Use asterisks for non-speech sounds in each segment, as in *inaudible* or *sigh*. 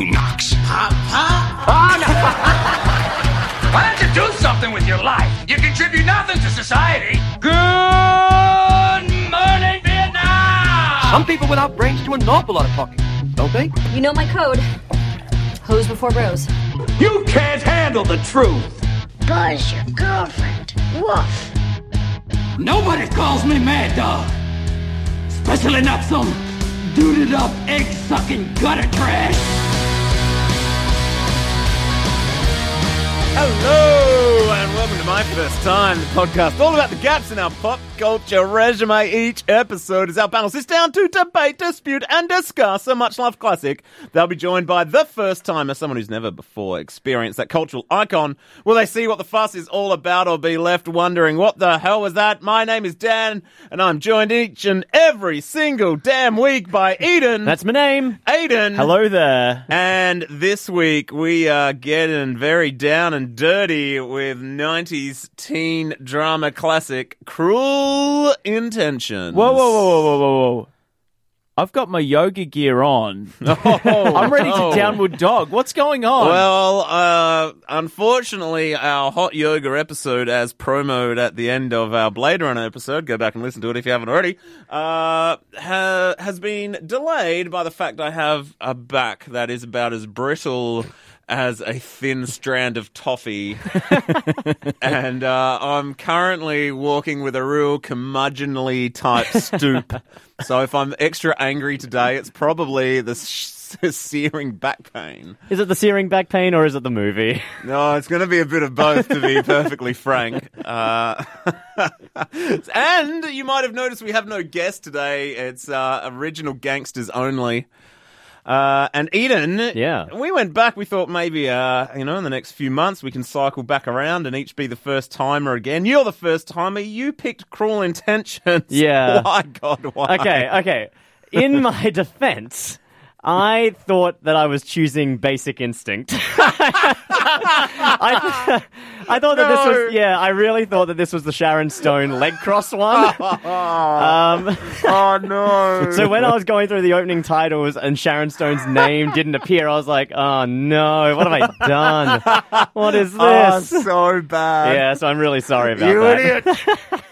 who knocks. *laughs* Why don't you do something with your life? You contribute nothing to society. Good morning, Vietnam! Some people without brains do an awful lot of talking, don't they? You know my code. Hose before bros. You can't handle the truth. Buzz, your girlfriend. Woof. Nobody calls me Mad Dog. Especially not some duded up, egg sucking gutter trash. Hello and welcome to my first time the podcast, all about the gaps in our pop culture resume. Each episode is our panel sits down to debate, dispute, and discuss a much loved classic. They'll be joined by the first timer, someone who's never before experienced that cultural icon. Will they see what the fuss is all about, or be left wondering what the hell was that? My name is Dan, and I'm joined each and every single damn week by Eden. That's my name. Aiden. Hello there. And this week we are getting very down and dirty with 90s teen drama classic Cruel Intentions. Whoa, whoa, whoa, whoa, whoa, whoa. I've got my yoga gear on. *laughs* Oh, I'm ready to downward dog. What's going on? Well, uh, unfortunately, our hot yoga episode, as promoed at the end of our Blade Runner episode, go back and listen to it if you haven't already, uh, ha- has been delayed by the fact I have a back that is about as brittle as a thin strand of toffee. *laughs* and uh, I'm currently walking with a real curmudgeonly type stoop. so if I'm extra angry today, it's probably the sh- *laughs* searing back pain. is it the searing back pain or is it the movie? No, it's going to be a bit of both, to be perfectly frank. Uh, *laughs* and you might have noticed we have no guest today. It's uh, original gangsters only. Uh, and Eden, Yeah. we went back. We thought maybe, uh, you know, in the next few months we can cycle back around and each be the first timer again. You're the first timer. You picked Cruel Intentions. *laughs* Yeah. Why, God, why? Okay, okay. In my *laughs* defense, I thought that I was choosing Basic Instinct. *laughs* I, I thought that this was, yeah, I really thought that this was the Sharon Stone leg cross one. *laughs* um, Oh no! *laughs* So when I was going through the opening titles and Sharon Stone's name didn't appear, I was like, "Oh no, what have I done? What is this?" oh, so bad. yeah, so I'm really sorry about you that. You idiot.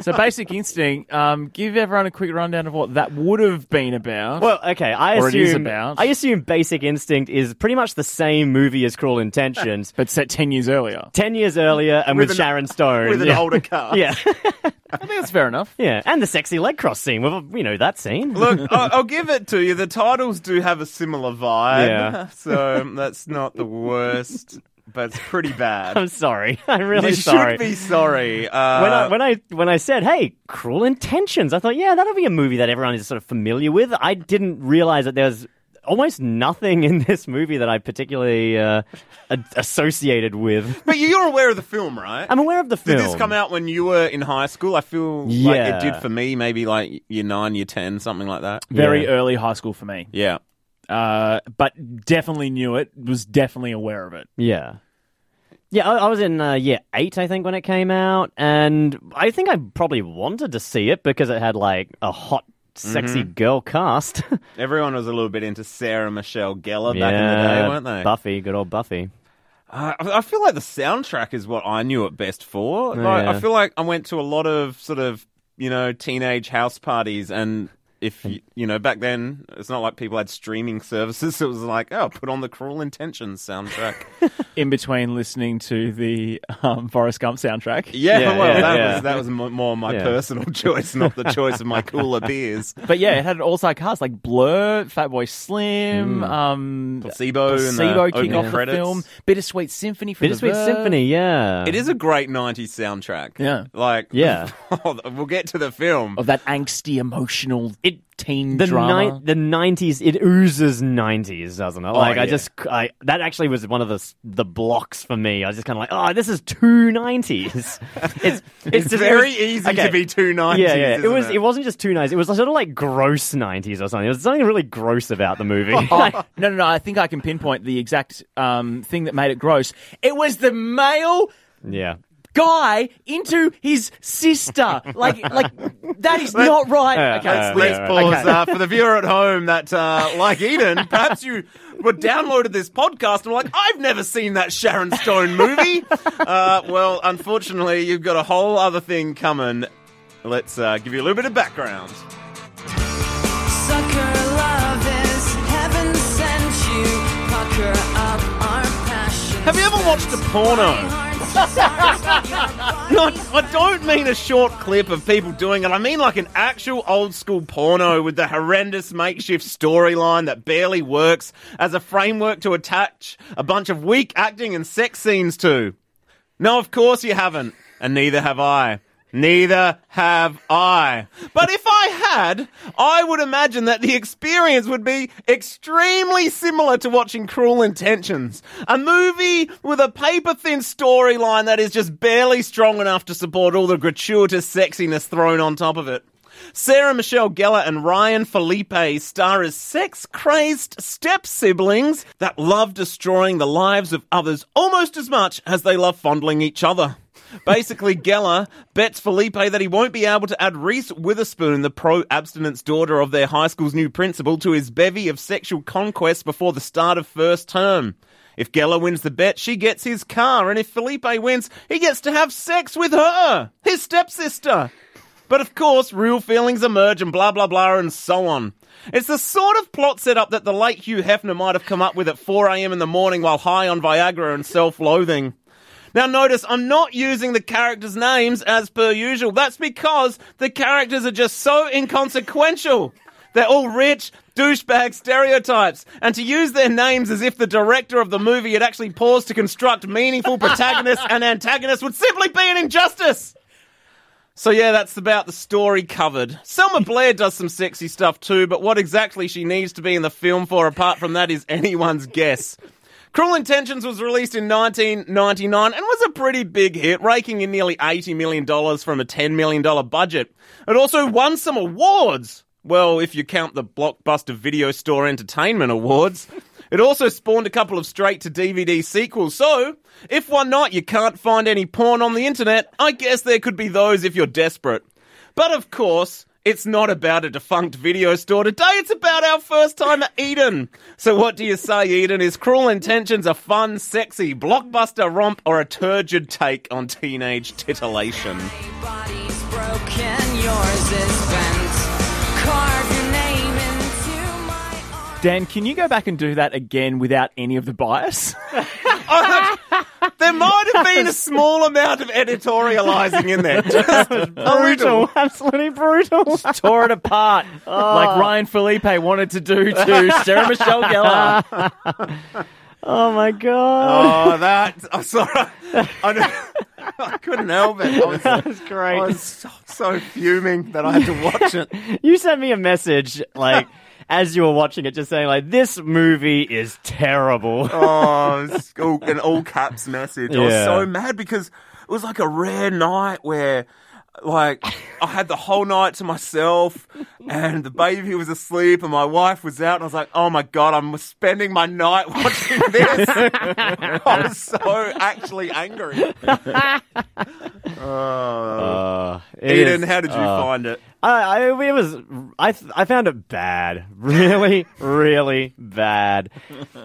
So, Basic Instinct, um, give everyone a quick rundown of what that would have been about. Well, okay, I Or assume is about. I assume Basic Instinct is pretty much the same movie as Cruel Intentions, *laughs* but set 10 years earlier. ten years earlier, and with, With an- Sharon Stone With an yeah. older *laughs* cast. Yeah, I think that's fair enough. *laughs* yeah, and the sexy leg cross scene. Well, you know that scene. Look, I- I'll give it to you. The titles do have a similar vibe, Yeah. so that's not the worst, but it's pretty bad. *laughs* I'm sorry. *laughs* I'm really you sorry. should be sorry. Uh, when I when I when I said, "Hey, Cruel Intentions," I thought, yeah, that'll be a movie that everyone is sort of familiar with. I didn't realize that there's almost nothing in this movie that I particularly uh, a- associated with. but you're aware of the film, right? I'm aware of the film. Did this come out when you were in high school? I feel like it did for me. Maybe like year nine, year ten, something like that. Very Yeah. early high school for me. Yeah. Uh, but definitely knew it, was definitely aware of it. Yeah. Yeah, I, I was in uh, year eight, I think, when it came out, and I think I probably wanted to see it because it had like a hot, sexy Mm-hmm. girl cast. *laughs* Everyone was a little bit into Sarah Michelle Gellar back in the day, weren't they? Buffy, good old Buffy. Uh, I I feel like the soundtrack is what I knew it best for. Like, yeah. I feel like I went to a lot of sort of you know teenage house parties, and if you, you know back then, it's not like people had streaming *laughs* services. It was like, oh, put on the Cruel Intentions soundtrack. *laughs* In between listening to the um, Forrest Gump soundtrack. *laughs* yeah, Yeah, well, yeah, that yeah. was that was mo- more my Yeah. personal choice, not the choice of my cooler beers. But yeah, it had an all-star cast like Blur, Fatboy Slim, um, Placebo, placebo kicking off the film, Bittersweet Symphony for Bittersweet the Symphony, yeah. It is a great '90s soundtrack. Yeah. like Yeah. we'll get to the film. of that angsty, emotional It- teen the drama. ni- the nineties. It oozes nineties, doesn't it? Like I yeah. just, I that actually was one of the the blocks for me. I was just kind of like, oh, this is too nineties. *laughs* It's It's just- it very was- easy okay. to be too '90s. Yeah, yeah. It was. It? wasn't just too nineties. It was sort of like gross nineties or something. It was something really gross about the movie. *laughs* Oh, no, no, no. I think I can pinpoint the exact um, thing that made it gross. It was the male yeah. Guy into his sister. Like, like that is not right. Yeah, okay, yeah, Let's yeah. pause Okay. uh, for the viewer at home that, uh, like Eden, perhaps you were downloaded this podcast and were like, I've never seen that Sharon Stone movie. uh, well, unfortunately, you've got a whole other thing coming. Let's uh, give you a little bit of background. Sucker love is heaven sent you. Pucker up our passion. Have you ever watched a porno? *laughs* Not, I don't mean a short clip of people doing it. I mean like an actual old school porno with the horrendous makeshift storyline that barely works as a framework to attach a bunch of weak acting and sex scenes to. No, of course you haven't, and neither have I. Neither have I. But if I had, I would imagine that the experience would be extremely similar to watching Cruel Intentions. A movie with a paper thin storyline that is just barely strong enough to support all the gratuitous sexiness thrown on top of it. Sarah Michelle Gellar and Ryan Phillippe star as sex crazed step siblings that love destroying the lives of others almost as much as they love fondling each other. Basically, Gellar bets Phillippe that he won't be able to add Reese Witherspoon, the pro abstinence daughter of their high school's new principal, to his bevy of sexual conquests before the start of first term. If Gellar wins the bet, she gets his car, and if Phillippe wins, he gets to have sex with her, his stepsister. But of course, real feelings emerge and blah blah blah and so on. It's the sort of plot setup that the late Hugh Hefner might have come up with at 4am in the morning while high on Viagra and self loathing. Now notice I'm not using the characters' names as per usual. That's because the characters are just so inconsequential. They're all rich, douchebag stereotypes. And to use their names as if the director of the movie had actually paused to construct meaningful *laughs* protagonists and antagonists would simply be an injustice. So yeah, that's about the story covered. Selma Blair does some sexy stuff too, but what exactly she needs to be in the film for apart from that is anyone's guess. Cruel Intentions was released in 1999 and was a pretty big hit, raking in nearly $80 million from a $10 million budget. It also won some awards. Well, if you count the Blockbuster Video Store Entertainment Awards. *laughs* It also spawned a couple of straight to DVD sequels, so if one night you can't find any porn on the internet, I guess there could be those if you're desperate. But of course, it's not about a defunct video store today, it's about our first time at Eden. So what do you say, Eden? Is Cruel Intentions a fun, sexy, blockbuster romp or a turgid take on teenage titillation? Dan, can you go back and do that again without any of the bias? *laughs* Oh, there might have been a small amount of editorializing in there. Just *laughs* brutal. absolutely brutal. Tore it apart oh. like Ryan Phillippe wanted to do to *laughs* Sarah Michelle Gellar. oh my god, Oh, that. I'm sorry. I, don't- I couldn't help it. I was, that was I was so, so fuming that I had to watch it. You sent me a message like as you were watching it, just saying like this movie is terrible. *laughs* Oh, *laughs* all, an all caps message. I was so mad because it was like a rare night where. Like I had the whole night to myself, and the baby was asleep, and my wife was out, and I was like, "Oh my god, I'm spending my night *laughs* watching this." I was so actually angry. Uh, it Eden, is- how did you uh, find it? I, I it was I I found it bad, *laughs* really, really bad.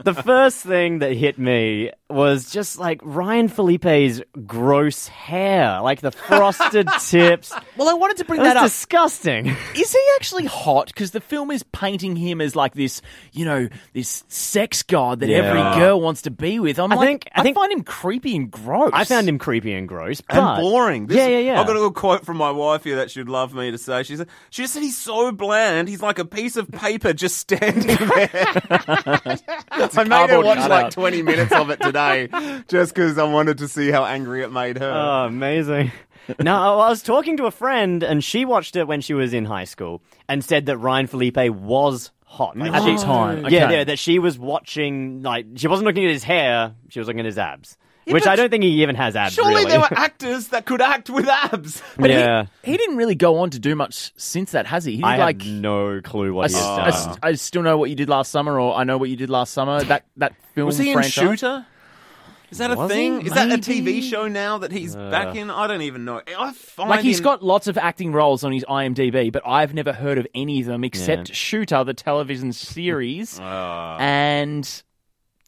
The first thing that hit me was just like Ryan Phillippe's gross hair, like the frosted *laughs* tips. Well, I wanted to bring It was that up. disgusting. Is he actually hot? Because the film is painting him as like this, you know, this sex god that Yeah. every girl wants to be with. I'm I like, think- I think- find him creepy and gross. I found him creepy and gross, but and boring. This- yeah, yeah, yeah. I've got a little quote from my wife here that she'd love me to say. She said, she just said he's so bland. He's like a piece of paper just standing there. *laughs* I made her cardboard watch cutout. like 20 minutes of it today just because I wanted to see how angry it made her. Oh, amazing. no, I was talking to a friend, and she watched it when she was in high school, and said that Ryan Phillippe was hot Like, At the time, Yeah, okay. yeah, that she was watching. Like, she wasn't looking at his hair; she was looking at his abs, which I don't think he even has abs. Surely really. there were *laughs* actors that could act with abs. *laughs* But he- yeah, he, didn't really go on to do much since that, has he? He did I like. have no clue what I, he s- has I done. s- I still know what you did last summer, or I know what you did last summer. That that film Was he in. Shooter? Is that a Was thing? he? Is that a TV show now that he's uh. back in? I don't even know. I find Like he's him- got lots of acting roles on his IMDb, but I've never heard of any of them except Yeah. Shooter, the television series, ah. and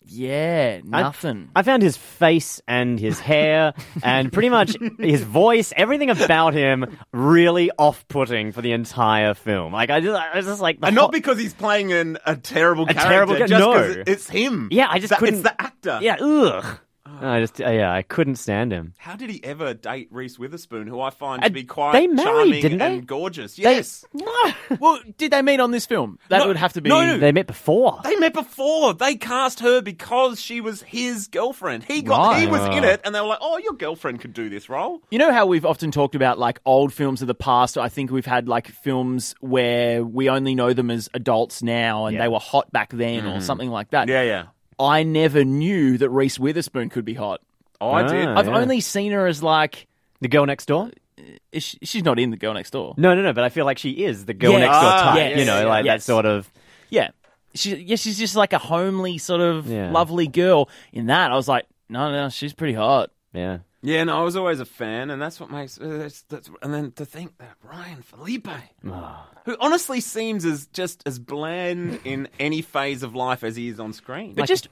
Yeah, nothing. I found his face and his hair *laughs* and pretty much his voice, everything about him really off-putting for the entire film. Like I just, I was just like, And whole- not because he's playing an, a terrible A character, terrible ca- just 'cause no. it's him. Yeah, I just That- couldn't- It's the actor. yeah, ugh. I just, uh, yeah, I couldn't stand him. How did he ever date Reese Witherspoon, who I find Uh, to be quite they married, charming didn't they? and gorgeous? Yes. *laughs* well, did they meet on this film? That No, would have to be. no. They met before. They met before. They cast her because she was his girlfriend. He got he Right. was in it, and they were like, "Oh, your girlfriend could do this role." You know how we've often talked about like old films of the past? I think we've had like films where we only know them as adults now and Yeah. they were hot back then or something like that. Yeah, yeah. I never knew that Reese Witherspoon could be hot. Oh, I Ah. did. I've yeah. only seen her as like The girl next door? is she, she's not in the girl next door. No, no, no. But I feel like she is the girl Yeah. next door Ah, type. yes, you know, yes, like that sort of. Yeah. She yeah, she's just like a homely sort of Yeah. lovely girl. In that I was like, no, no, she's pretty hot. Yeah. Yeah, no, I was always a fan, and that's what makes. Uh, that's, that's, and then to think that Ryan Phillippe, who honestly seems as just as bland in any phase of life as he is on screen. But just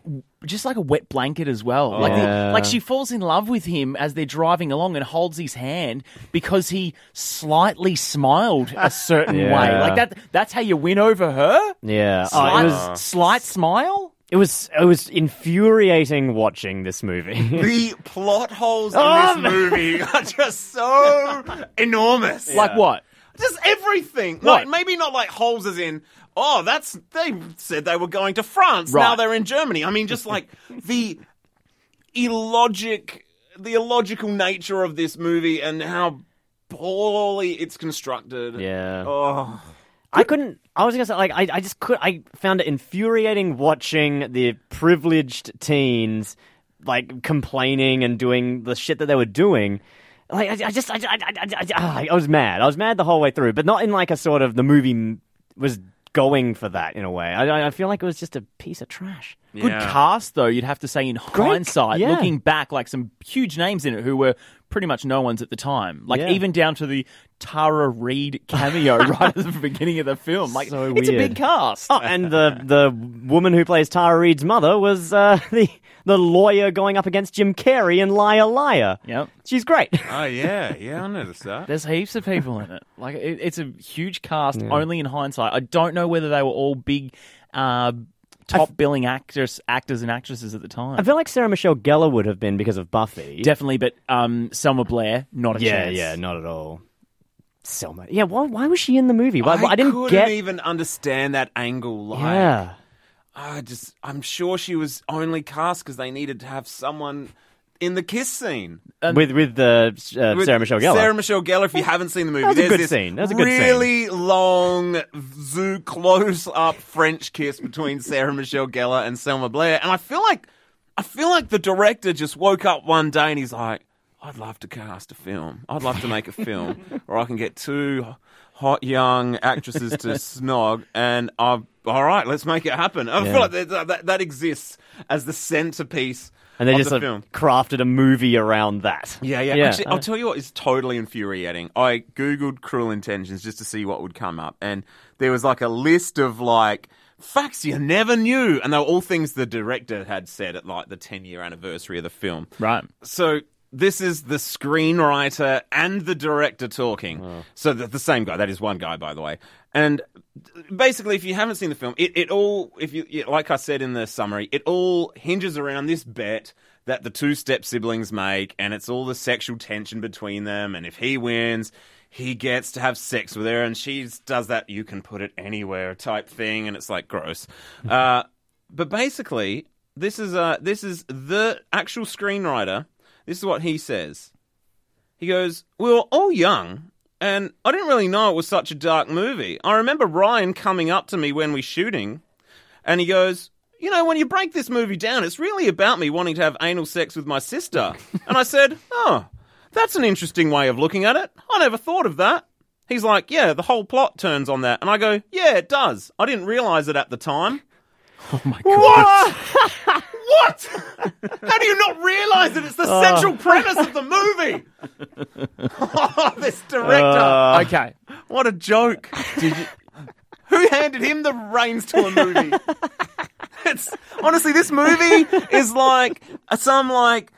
just like a wet blanket as well. Like the, like she falls in love with him as they're driving along and holds his hand because he slightly smiled a certain *laughs* Yeah. way. Like that that's how you win over her? Yeah. Oh, Slight, it was. slight smile? It was. It was infuriating watching this movie. *laughs* the plot holes in Oh, this um, movie *laughs* are just so enormous. Like what? Just everything. What? Like maybe not like holes as in, oh, that's they said they were going to France. Now Right. they're in Germany. I mean just like *laughs* the illogic the illogical nature of this movie and how poorly it's constructed. yeah. Oh. I couldn't. I was gonna say, like, I, I just could. I found it infuriating watching the privileged teens like complaining and doing the shit that they were doing. Like, I, I just, I, I, I, I, I, I was mad. I was mad the whole way through, but not in like a sort of the movie was going for that in a way. I, I- I feel like it was just a piece of trash. Good cast though, you'd have to say in hindsight, yeah. looking back, like some huge names in it who were pretty much no ones at the time. Like Yeah. even down to the Tara Reid cameo *laughs* right at the beginning of the film. Like So it's a big cast. Oh, and the the woman who plays Tara Reid's mother was uh, *laughs* the the lawyer going up against Jim Carrey in Liar Liar. Yep. She's great. *laughs* Oh yeah, yeah, I noticed that. There's heaps of people in it. Like it, it's a huge cast. Only in hindsight, I don't know whether they were all big, uh, top billing actors, actors and actresses at the time. I feel like Sarah Michelle Gellar would have been because of Buffy. Definitely, but um, Selma Blair, not a yeah, chance. yeah, not at all. Selma. Yeah, why, why was she in the movie? Why, I, I, didn't couldn't get. even understand that angle. Like, yeah. I just, I'm sure she was only cast because they needed to have someone in the kiss scene. with with the uh, With Sarah Michelle Gellar. Sarah Michelle Gellar. If you haven't seen the movie, was a there's good this scene. That was a good scene. really long, zoo close up French kiss between Sarah Michelle Gellar and Selma Blair, and I feel like, I feel like the director just woke up one day and he's like, "I'd love to cast a film. I'd love to make a film *laughs* where I can get two hot young actresses to snog, and I'm all right. Let's make it happen." I Yeah. feel like that, that, that exists as the centerpiece. And they just the film. crafted a movie around that. Yeah, yeah. Yeah. Actually, I'll uh. tell you what is totally infuriating. I googled "cruel intentions" just to see what would come up, and there was like a list of like facts you never knew, and they were all things the director had said at like the 10 year anniversary of the film. Right. So this is the screenwriter and the director talking. So the, the same guy. That is one guy, by the way. And basically, if you haven't seen the film, it, it all, if you like I said in the summary, it all hinges around this bet that the two step siblings make, and it's all the sexual tension between them. And if he wins, he gets to have sex with her, and she does that "you can put it anywhere" type thing, and it's like gross. *laughs* uh, but basically, this is uh, this is the actual screenwriter. This is what he says. He goes, We were all young, and I didn't really know it was such a dark movie. I remember Ryan coming up to me when we shooting, and he goes, You know, when you break this movie down, it's really about me wanting to have anal sex with my sister. *laughs* and I said, Oh, that's an interesting way of looking at it. I never thought of that. He's like, Yeah, the whole plot turns on that. And I go, Yeah, it does. I didn't realize it at the time. *laughs* Oh my god. *laughs* What? what? How do you not realize it? It's the central uh. premise of the movie. oh, this director. Uh. okay. what a joke. Who handed him the reins to a movie? it's honestly this movie is like some like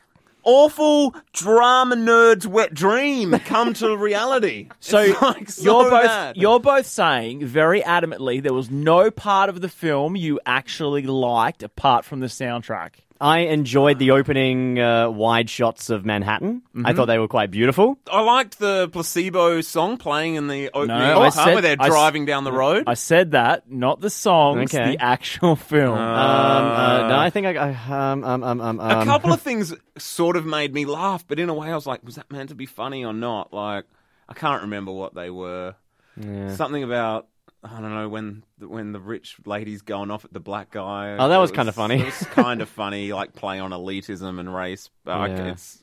awful drama nerd's wet dream come to *laughs* reality. So, like, so you're both bad. you're both saying very adamantly there was no part of the film you actually liked apart from the soundtrack. I enjoyed the opening uh, wide shots of Manhattan. I thought they were quite beautiful. I liked the placebo song playing in the opening No, I part said- where they're I s- driving down the road. I said that, not the songs, Okay. the actual *laughs* film. Um, uh, no, I think I, I um, um, um, um, a um, couple of *laughs* things sort of made me laugh, but in a way I was like, was that meant to be funny or not? Like, I can't remember what they were. Something about I don't know when when the rich lady's going off at the black guy. Oh, that It was kinda funny. It was kind of funny, like play on elitism and race. But Yeah. it's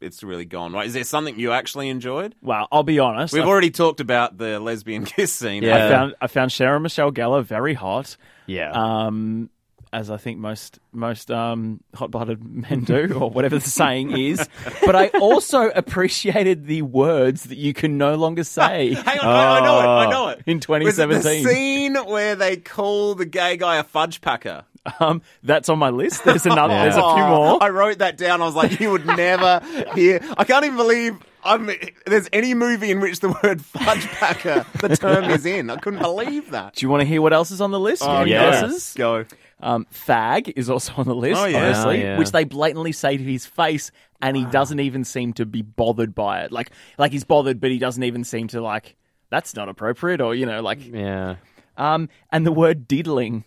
it's really gone right. Is there something you actually enjoyed? well, I'll be honest. We've I, already talked about the lesbian *laughs* kiss scene. Yeah. I found I found Sarah Michelle Gellar very hot. yeah. um, as I think most most um, hot-blooded men do, or whatever the saying is. But I also *laughs* appreciated the words that you can no longer say *laughs* Hang on, I, I know it. I know it. in Was it the 2017. scene where they call the gay guy a fudge packer? Um, that's on my list. There's another. Yeah. *laughs* There's a few Oh, more. I wrote that down. I was like, you would never hear. I can't even believe I'm, there's any movie in which the word fudge packer, the term is in. I couldn't believe that. Do you want to hear what else is on the list? Any yes. guesses? Go. Um, fag is also on the list, Oh, yeah. obviously, Oh, yeah. which they blatantly say to his face, and he doesn't even seem to be bothered by it. Like, like he's bothered, but he doesn't even seem to like. That's not appropriate, or you know, like yeah. Um, and the word diddling.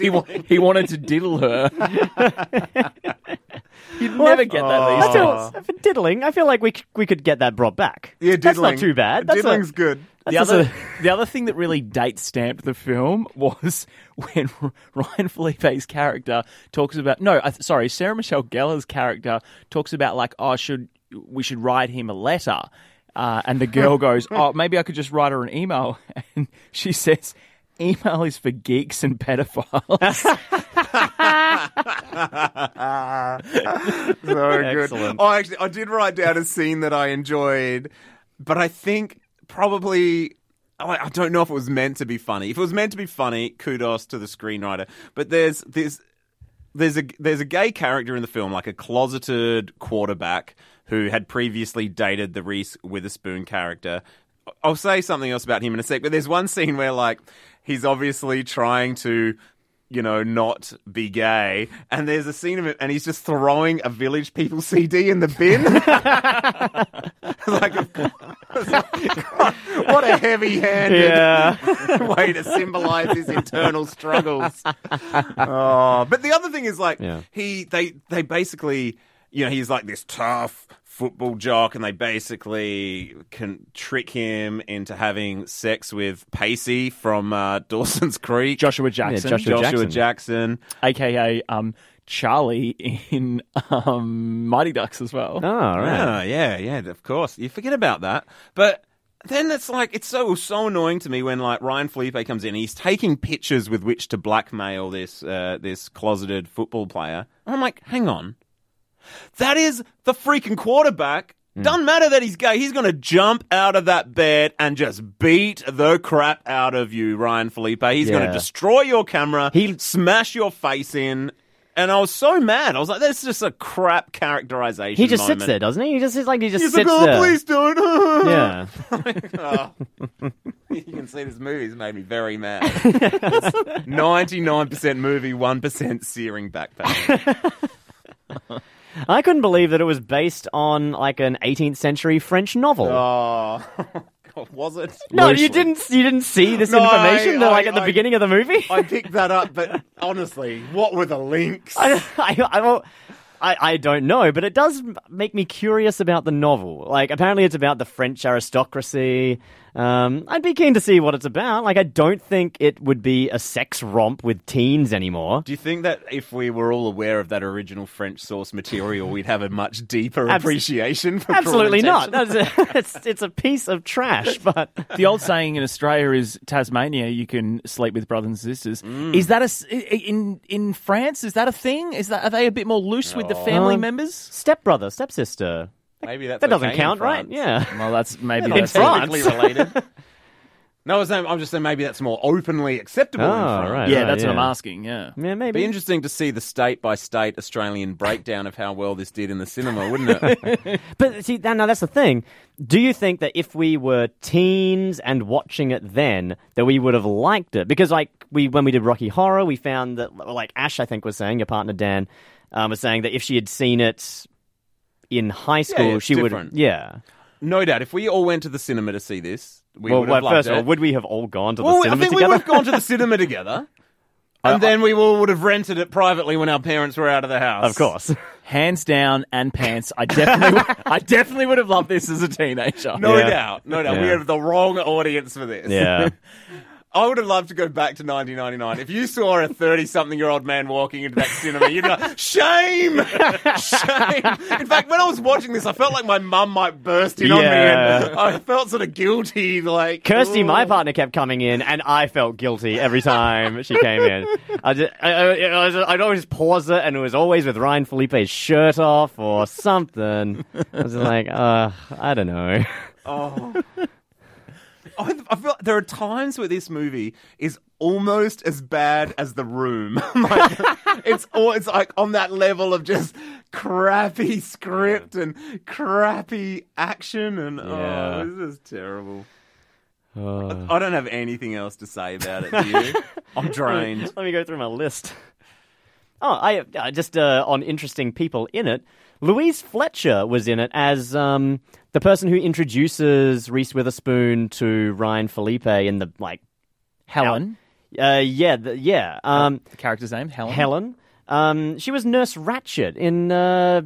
He, wa- he wanted to diddle her. *laughs* You'd never get that I these feel, days. for diddling, I feel like we c- we could get that brought back. Yeah, That's not too bad. That's a- Diddling's good. The That's other, just the other thing that really date stamped the film *laughs* was when Ryan Phillippe's character talks about no, I, sorry, Sarah Michelle Gellar's character talks about like, oh, should we should write him a letter? Uh, and the girl *laughs* goes, oh, maybe I could just write her an email, and she says. Email is for geeks and pedophiles. *laughs* *laughs* So good. Excellent. Oh, actually, I did write down a scene that I enjoyed, but I think probably. I I don't know if it was meant to be funny. If it was meant to be funny, kudos to the screenwriter. But there's there's there's a there's a gay character in the film, like a closeted quarterback who had previously dated the Reese Witherspoon character. I'll say something else about him in a sec, but there's one scene where like he's obviously trying to you know, not be gay. And there's a scene of it, and he's just throwing a Village People *laughs* CD in the bin. *laughs* like, *laughs* what a heavy-handed Yeah. way to symbolize his internal struggles. oh, but the other thing is like Yeah. he they they basically you know he's like this tough football jock and they basically can trick him into having sex with Pacey from uh, *laughs* Dawson's Creek. Joshua Jackson, Joshua Joshua Jackson. Jackson. aka um, Charlie in um, Mighty Ducks as well. Oh, all right. Yeah, yeah, yeah, of course. You forget about that. But then it's like it's so so annoying to me when like Ryan Phillippe comes in he's taking pictures with which to blackmail this uh, this closeted football player. And I'm like, hang on. That is the freaking quarterback. Hmm. Doesn't matter that he's gay. He's going to jump out of that bed and just beat the crap out of you, Ryan Phillippe. He's going to destroy your camera, He'll smash your face in. And I was so mad. I was like, "That's just a crap characterization." He just moment. sits there, doesn't he? He just it's like he just He's sits like, oh, there. please don't. *laughs* Yeah. *laughs* Oh. *laughs* you can see this movie's made me very mad. Ninety-nine percent movie, one percent searing back pain. I couldn't believe that it was based on like an 18th century French novel. Oh, *laughs* was it? no, Loosely. you didn't. You didn't see this No, information I- like at the I- beginning of the movie. I picked that up, but honestly, what were the links? I, *laughs* I, I, I, I don't know, but it does make me curious about the novel. Like, apparently, it's about the French aristocracy. Um, I'd be keen to see what it's about. Like, I don't think it would be a sex romp with teens anymore. Do you think that if we were all aware of that original French source material, we'd have a much deeper Abs- appreciation for Cruel Absolutely not. That's a, *laughs* it's, it's a piece of trash, *laughs* but The old saying in Australia is Tasmania, you can sleep with brothers and sisters. Mm. Is that a s- i- in in France? Is that a thing? Is that are they a bit more loose with the family Um, members? stepbrother, stepsister. Maybe that's That doesn't okay in count, right? France. Yeah. Well, that's maybe In that's France. Technically *laughs* related. No, I was saying, I'm just saying maybe that's more openly acceptable. in Oh, France. right. yeah, that's what. I'm asking. Yeah. Yeah, It'd maybe. be interesting to see the state by state Australian breakdown of how well this did in the cinema, wouldn't it? *laughs* But see, now now that's the thing. Do you think that if we were teens and watching it then, that we would have liked it? Because like we when we did Rocky Horror, we found that like Ash, I think was saying, your partner Dan, um, was saying that if she had seen it in high school, it's she would. different. Yeah. no doubt. If we all went to the cinema to see this, we well, would well, have loved first of all, it. would we have all gone to the well, I cinema think together? we would have gone to the *laughs* cinema together. And then we all would have rented it privately when our parents were out of the house. of course. *laughs* Hands down and pants. I definitely, I definitely would have loved this as a teenager. No Yeah. doubt. No doubt. We Yeah. have the wrong audience for this. yeah. *laughs* I would have loved to go back to 1999. If you saw a 30 something year old man walking into that cinema, you'd be like, shame! shame! In fact, when I was watching this, I felt like my mum might burst in on me Yeah. and I felt sort of guilty. Like, Kirsty, my partner, kept coming in, and I felt guilty every time she came in. I just, I, I, I was- I'd always pause it, and it was always with Ryan Phillippe's shirt off or something. I was just like, uh, I don't know. Oh. I, I feel there are times where this movie is almost as bad as The Room. *laughs* like, it's all, it's like on that level of just crappy script and crappy action, and Yeah. oh, this is terrible. Uh, I don't have anything else to say about it. Do you? *laughs* I'm drained. Let me go through my list. Oh, I uh, just uh, on interesting people in it. Louise Fletcher was in it as um, the person who introduces Reese Witherspoon to Ryan Phillippe in the like. Helen, Uh, yeah, the, yeah. Um, the character's name, Helen. Helen. Um, she was Nurse Ratched in uh,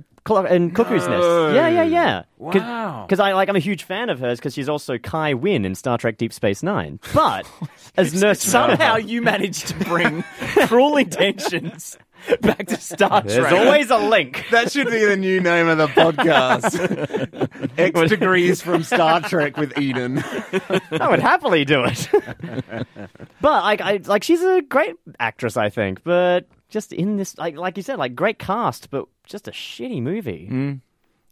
in Cuckoo's Nest. No. Yeah, yeah, yeah. Wow. Because I like I'm a huge fan of hers because she's also Kai Winn in Star Trek Deep Space Nine. But *laughs* as Nurse Somehow you managed to bring *laughs* Cruel Intentions *laughs* back to Star Trek. there's always a *laughs* link. That should be the new name of the podcast. *laughs* X degrees from Star Trek with Eden. I would happily do it. but like, I like she's a great actress, I think. But just in this, like, like you said, like great cast, but just a shitty movie. Hmm.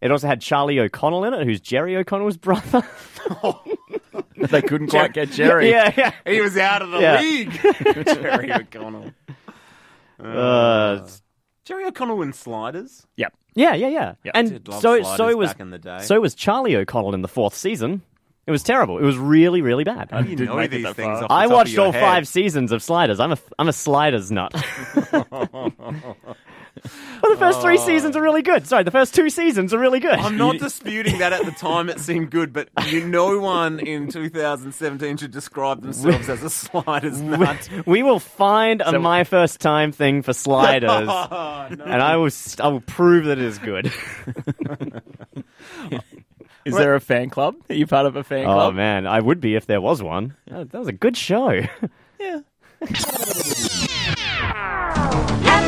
It also had Charlie O'Connell in it, who's Jerry O'Connell's brother. they couldn't quite get Jerry. yeah, yeah. He was out of the Yeah. league. Jerry O'Connell. Uh, Jerry O'Connell in Sliders. Yep. yeah, yeah, yeah. Yeah, and did love so Sliders so was back in the day. so was Charlie O'Connell in the fourth season. It was terrible. It was really, really bad. You didn't know these things off the I top of watched your all head. five seasons of Sliders. I'm a I'm a Sliders nut. *laughs* *laughs* well, the first three oh. seasons are really good. Sorry, the first two seasons are really good. I'm not disputing that at the time it seemed good, but you, no one in 2017 should describe themselves as a sliders nut. we will find a So- my first time thing for Sliders, Oh, *laughs* no. and I will s- I will prove that it is good. *laughs* Is there a fan club? Are you part of a fan club? oh club? man, I would be if there was one. That, that was a good show. Yeah. *laughs*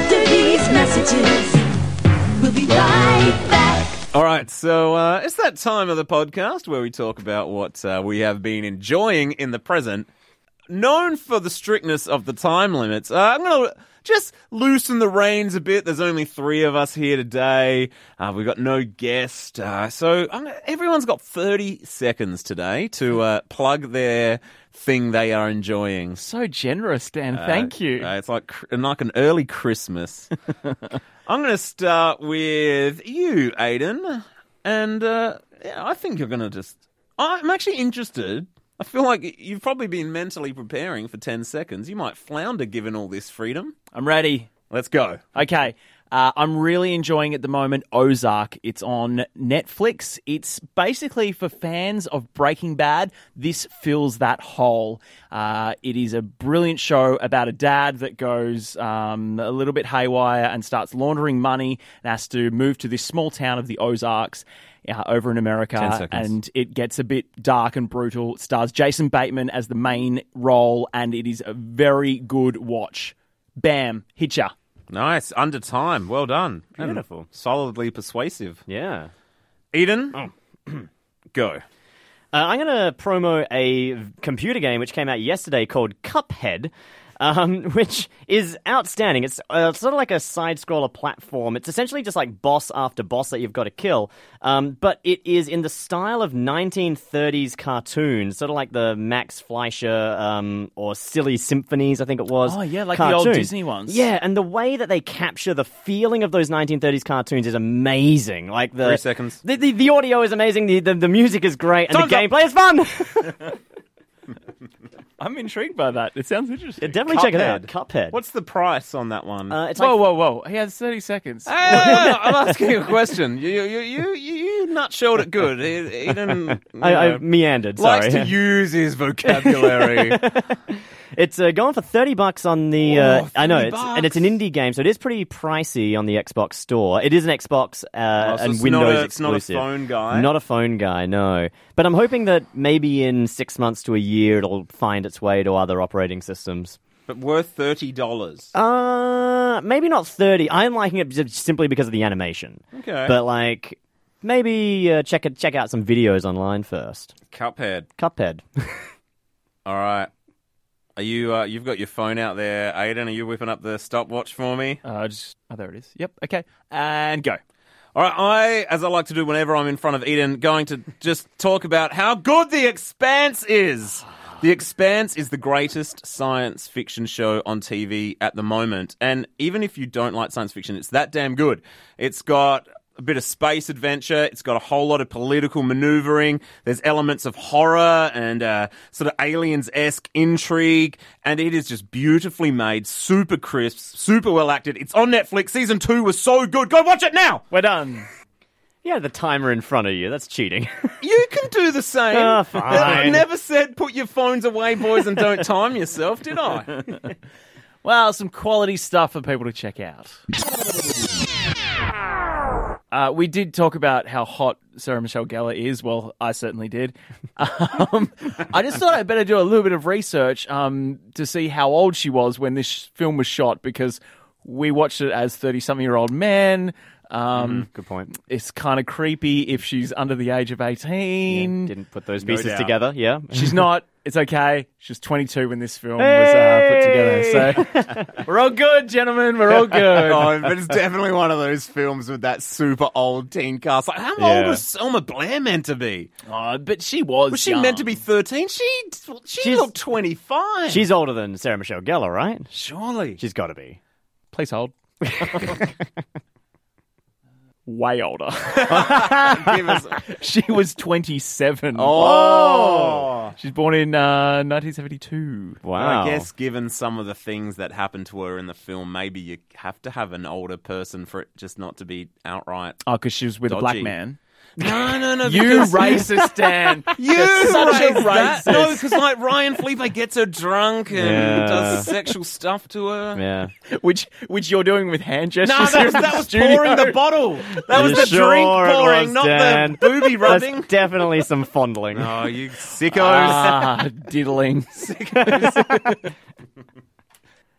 After these messages, we'll be right back. All right, so uh, it's that time of the podcast where we talk about what uh, we have been enjoying in the present. Known for the strictness of the time limits, uh, I'm going to just loosen the reins a bit. There's only three of us here today. Uh, we've got no guest. Uh, so I'm everyone's got 30 seconds today to uh, plug their thing they are enjoying. So generous, Dan. Thank you. Uh, it's like like an early Christmas. *laughs* I'm going to start with you, Aiden, and uh, yeah, I think you're going to just. I'm actually interested. I feel like you've probably been mentally preparing for 10 seconds. You might flounder given all this freedom. I'm ready. Let's go. Okay. Uh, I'm really enjoying at the moment Ozark. It's on Netflix. It's basically for fans of Breaking Bad. This fills that hole. Uh, it is a brilliant show about a dad that goes um, a little bit haywire and starts laundering money and has to move to this small town of the Ozarks. Uh, over in America, and it gets a bit dark and brutal. It stars Jason Bateman as the main role, and it is a very good watch. Bam, hit ya. Nice. Under time. Well done. And Beautiful. solidly persuasive. yeah. Eden, *clears throat* go. Uh, I'm going to promo a computer game which came out yesterday called Cuphead. Um, *laughs* which is outstanding. It's uh, sort of like a side scroller platform. It's essentially just like boss after boss that you've got to kill, um, but it is in the style of 1930s cartoons, sort of like the Max Fleischer um, or Silly Symphonies, I think it was. Oh, yeah, like the old. Disney ones. Yeah, and the way that they capture the feeling of those 1930s cartoons is amazing. Like the Three seconds. The, the, the audio is amazing. The, the the music is great, and Time's the up. gameplay is fun. *laughs* I'm intrigued by that. It sounds interesting. Definitely check it out. Cuphead. Cuphead. What's the price on that one? uh, it's Whoa, like whoa, whoa! He has 30 seconds. Hey, I'm asking a question. You you you you, you nutshelled it good. He, he didn't. you I, I meandered. Sorry. likes to use his vocabulary. *laughs* *laughs* It's uh, going for thirty bucks on the. Uh, I know, 30 it's, and it's an indie game, so it is pretty pricey on the Xbox Store. It is an Xbox uh, Oh, so and it's Windows not a- it's not a phone guy? Not a phone guy, no. But I'm hoping that maybe in six months to a year, it'll find its way to other operating systems. but worth thirty dollars. Uh, maybe not thirty. I'm liking it simply because of the animation. Okay. But like, maybe uh, check it, check out some videos online first. Cuphead. Cuphead. *laughs* All right. Are you? Uh, you've got your phone out there, Aiden. Are you whipping up the stopwatch for me? Uh, just oh, there it is. Yep. Okay, and go. All right, I, as I like to do whenever I'm in front of Eden, going to just talk about how good The Expanse is. The Expanse is the greatest science fiction show on TV at the moment. And even if you don't like science fiction, it's that damn good. It's got a bit of space adventure. It's got a whole lot of political maneuvering. There's elements of horror and uh, sort of aliens esque intrigue. And it is just beautifully made, super crisp, super well acted. It's on Netflix. Season two was so good. Go watch it now! We're done. yeah, the timer in front of you. That's cheating. *laughs* You can do the same. Ah, I never said put your phones away, boys, and don't time yourself, did I? *laughs* Well, some quality stuff for people to check out. Uh, we did talk about how hot Sarah Michelle Gellar is. Well, I certainly did. *laughs* Um, I just thought I'd better do a little bit of research um, to see how old she was when this sh- film was shot because we watched it as 30 something year old men. Um, Good point. It's kind of creepy if she's under the age of 18. Didn't put those No pieces doubt. together. Yeah. She's *laughs* not. It's okay. She was 22 when this film was uh, put together. So *laughs* we're all good, gentlemen. We're all good. *laughs* oh, but it's definitely one of those films with that super old teen cast. Like, how Yeah. old was Selma Blair meant to be? Oh, but she was. Was she young. meant to be 13? She, she She's- looked 25. She's older than Sarah Michelle Gellar, right? surely. She's got to be. Please hold. Way older. *laughs* Us- *laughs* she was 27. oh. She's born in uh, 1972. Wow. I guess, given some of the things that happened to her in the film, maybe you have to have an older person for it just not to be outright. Oh, because she was with a black Dodgy. man. No, no, no. *laughs* You racist, Dan. *laughs* You You're such a raised that. racist. No, because like Ryan Phillippe gets her drunk and Yeah. does sexual stuff to her. Yeah. which which you're doing with hand gestures. No, that here was, in that the was studio. pouring the bottle. That was You the sure drink it pouring, was, not Dan? the booby rubbing. That's definitely some fondling. Oh, you *laughs* sickos. Ah, diddling.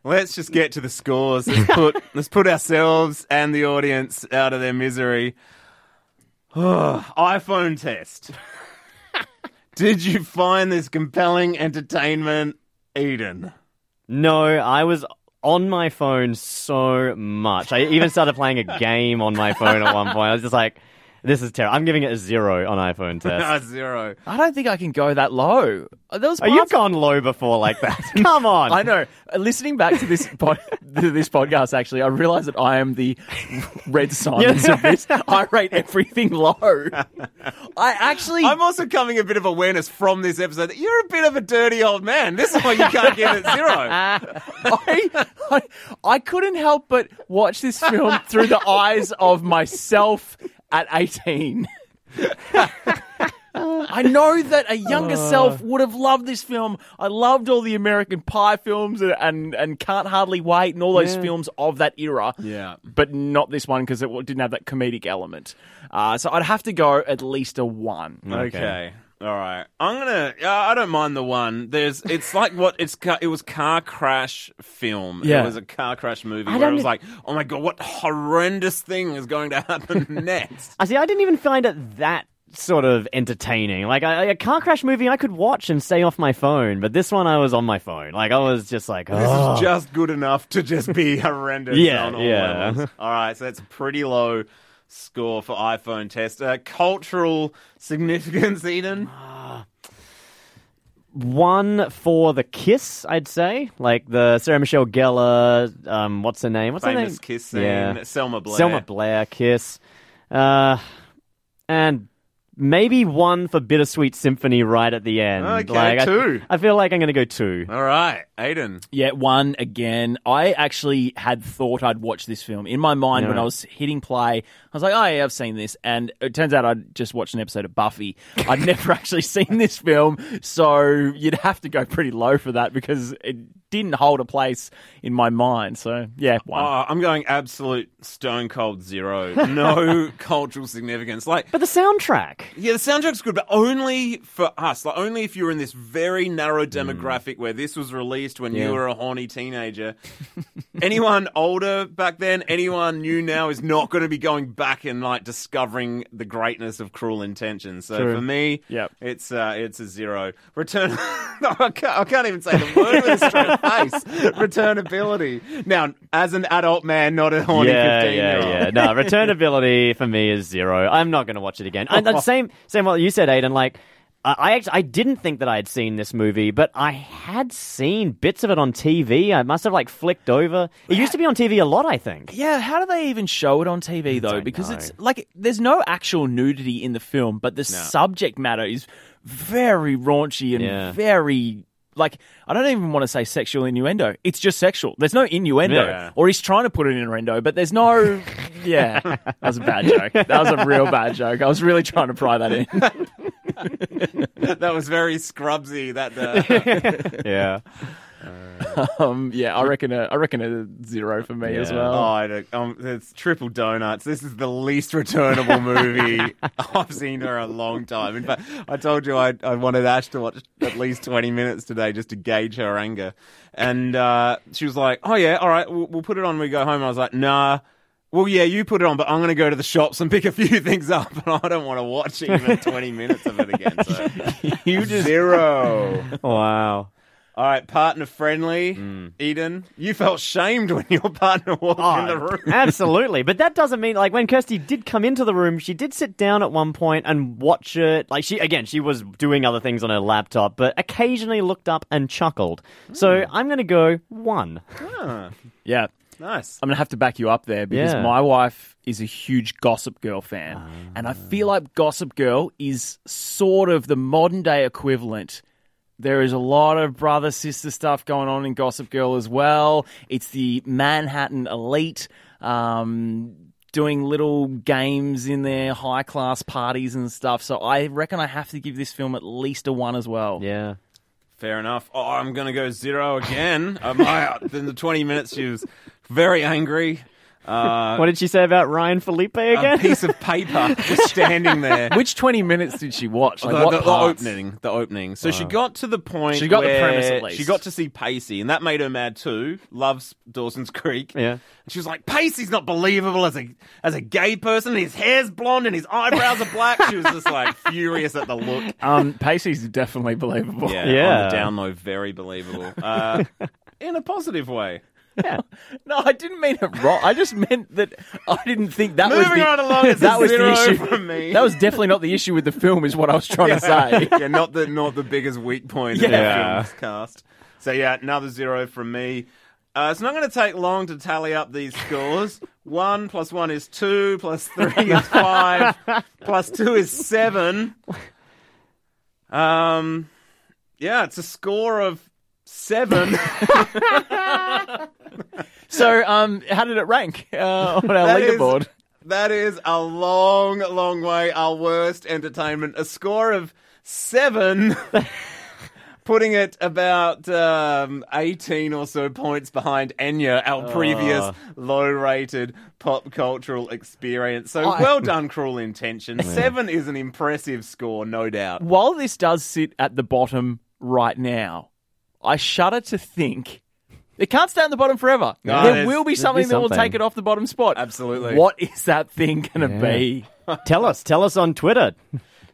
Let's just get to the scores. Let's put let's put ourselves and the audience out of their misery. *sighs* iPhone test. *laughs* Did you find this compelling entertainment, Eden? No, I was on my phone so much. I even started playing a game on my phone at one point. I was just like, this is terrible. I'm giving it a zero on iPhone *laughs* test. Ah, zero. I don't think I can go that low. Uh, There Oh, you've gone low before like that. *laughs* Come on. I know. Uh, Listening back to this pod, *laughs* to this podcast, actually, I realize that I am the Red Symons Yeah. of this. I rate everything low. I actually, I'm also coming a bit of awareness from this episode that you're a bit of a dirty old man. This is why you can't give it zero. I, I, I couldn't help but watch this film through the eyes of myself at 18. *laughs* I know that a younger self would have loved this film. I loved all the American Pie films and and, and Can't Hardly Wait and all those films of that era. Yeah. but not this one because it didn't have that comedic element. Uh, so I'd have to go at least a one. Okay. All right. I'm gonna. Uh, I don't mind the one. There's. It's like what it's. It was car crash film. Yeah. It was a car crash movie I where it was like, oh my god, what horrendous thing is going to happen *laughs* next? I see. I didn't even find it that sort of entertaining. Like a, a car crash movie, I could watch and stay off my phone, but this one I was on my phone. Like I was just like, This oh. is just good enough to just be *laughs* horrendous Yeah, on all yeah. levels. All right, so that's pretty low score for iPhone test. Uh, cultural significance, *laughs* Eden? one for the kiss. I'd say like the Sarah Michelle Gellar. Um, what's her name? What's her Famous name? kiss scene. Yeah. Selma Blair. Selma Blair kiss. Uh, and maybe one for Bittersweet Symphony right at the end. Okay, like, I- two. I, feel like I'm going to go two. All right, Aiden. Yeah, one again. I actually had thought I'd watch this film. In my mind, when I was hitting play, I was like, oh, yeah, I've seen this. And it turns out I'd just watched an episode of Buffy. I'd *laughs* never actually seen this film. So you'd have to go pretty low for that because it didn't hold a place in my mind. So, yeah, one. Oh, I'm going absolute stone cold zero. No *laughs* cultural significance. Like, But the soundtrack. yeah, the soundtrack's good, but only for us. Like, only if you're in this very narrow mm. demographic where this was released when Yeah. you were a horny teenager. anyone *laughs* older back then, anyone new now is not going to be going back and like discovering the greatness of Cruel Intentions. So True. for me, Yep. it's uh, it's a zero. Return. *laughs* I, can't, I can't even say the word with a straight *laughs* face. Returnability. Now, as an adult man, not a horny yeah, 15 yeah, year old. yeah. No, *laughs* returnability for me is zero. I'm not going to watch it again. And, and same, same what you said, Aiden. Like, I actually I didn't think that I had seen this movie, but I had seen bits of it on TV. I must have like flicked over. It used to be on TV a lot, I think. Yeah, how do they even show it on TV though? Because know. it's like there's no actual nudity in the film, but the subject matter is very raunchy and Yeah. very like I don't even want to say sexual innuendo. It's just sexual. There's no innuendo, Yeah. or he's trying to put an innuendo, but there's no. Yeah, *laughs* that was a bad joke. That was a real bad joke. I was really trying to pry that in. *laughs* *laughs* That was very scrubsy. That uh, *laughs* Yeah. Um, yeah, I reckon a, I reckon a zero for me as well. Oh, I um, it's triple donuts. This is the least returnable movie *laughs* I've seen for a long time. In fact, I told you I, I wanted Ash to watch at least 20 minutes today just to gauge her anger. And uh, she was like, oh, yeah, all right, we'll, we'll put it on when we go home. I was like, nah. Well, yeah, you put it on, but I'm going to go to the shops and pick a few *laughs* things up, and I don't want to watch even *laughs* 20 minutes of it again. So, *laughs* you just zero. Wow. All right, partner friendly. Eden, you felt shamed when your partner walked in the room. Absolutely. But that doesn't mean like when Kirsty did come into the room, she did sit down at one point and watch it. Like she again, she was doing other things on her laptop, but occasionally looked up and chuckled. So Hmm. I'm gonna go one. Yeah, Nice. I'm gonna have to back you up there because Yeah. my wife is a huge Gossip Girl fan, and I feel like Gossip Girl is sort of the modern day equivalent. There is a lot of brother sister stuff going on in Gossip Girl as well. It's the Manhattan elite. Um, Doing little games in their high class parties and stuff. So I reckon I have to give this film at least a one as well. Yeah. Fair enough. Oh, I'm going to go zero again. um, I, *laughs* in the 20 minutes, she was very angry. Uh, What did she say about Ryan Phillippe a again? piece of paper just *laughs* standing there. Which 20 minutes did she watch? Like, the, what the- the opening, the opening. So she got to the point. She got the premise at least. She got to see Pacey, and that made her mad too. Loves Dawson's Creek. Yeah. And she was like, Pacey's not believable as a as a gay person. His hair's blonde and his eyebrows are black. She was just like furious at the look. Um, Pacey's definitely believable. Yeah, Yeah. on the down low, very believable. Uh, in a positive way. No, I didn't mean it wrong. I just meant that I didn't think that was Moving the, right along, it's that a was zero the issue from me. That was definitely not the issue with the film, is what I was trying to say. *laughs* yeah, not the not the biggest weak point in the Yeah. film's cast. So yeah, another zero from me. Uh, it's not going to take long to tally up these scores. one plus one is two, plus three is *laughs* five, plus two is seven. Um, yeah, it's a score of seven. So, um, how did it rank uh, on our That is- leaderboard? That is a long, long way. Our worst entertainment. A score of seven, *laughs* putting it about um, 18 or so points behind Enya, our previous low rated pop cultural experience. So I- well done, Cruel Intention. Seven is an impressive score, no doubt. While this does sit at the bottom right now, I shudder to think it can't stay on the bottom forever. No, there there's- will be there's something be that will something. take it off the bottom spot. Absolutely. What is that thing going to be? *laughs* tell us. Tell us on Twitter.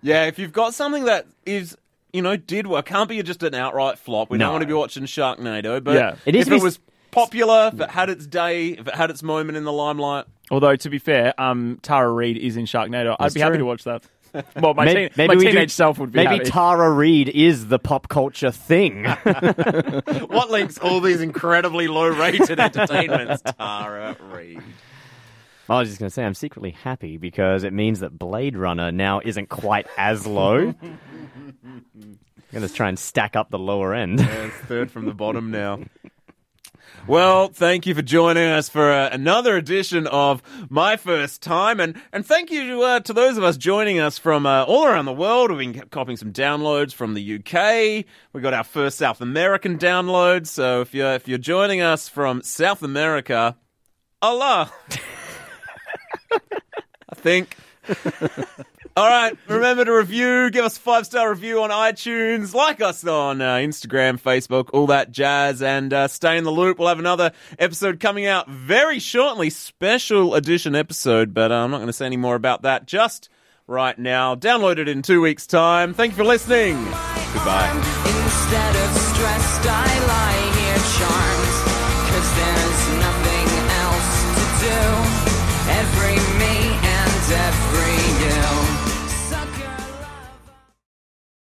Yeah, if you've got something that is, you know, did work, can't be just an outright flop. We No. don't want to be watching Sharknado, but Yeah. It is if to it be- was popular, if it had its day, if it had its moment in the limelight, Although to be fair, um, Tara Reid is in Sharknado. I'd That's be happy true. to watch that. *laughs* Well, my, Maybe, teen- maybe my we teenage do, self would be Maybe happy. Tara Reid is the pop culture thing. *laughs* what links all these incredibly low-rated entertainments? Tara Reid. I was just going to say, I'm secretly happy because it means that Blade Runner now isn't quite as low. I'm going to try and stack up the lower end. Yeah, it's third from the bottom now. Well, thank you for joining us for uh, another edition of My First Time, and and thank you uh, to those of us joining us from uh, all around the world. We've been copying some downloads from the UK. We got our first South American download. So if you're if you're joining us from South America, Allah, *laughs* I think. All right, remember to review, give us a five star review on iTunes, like us on uh, Instagram, Facebook, all that jazz, and uh, stay in the loop. We'll have another episode coming out very shortly, special edition episode, but uh, I'm not going to say any more about that just right now. Download it in two weeks' time. Thank you for listening. Goodbye.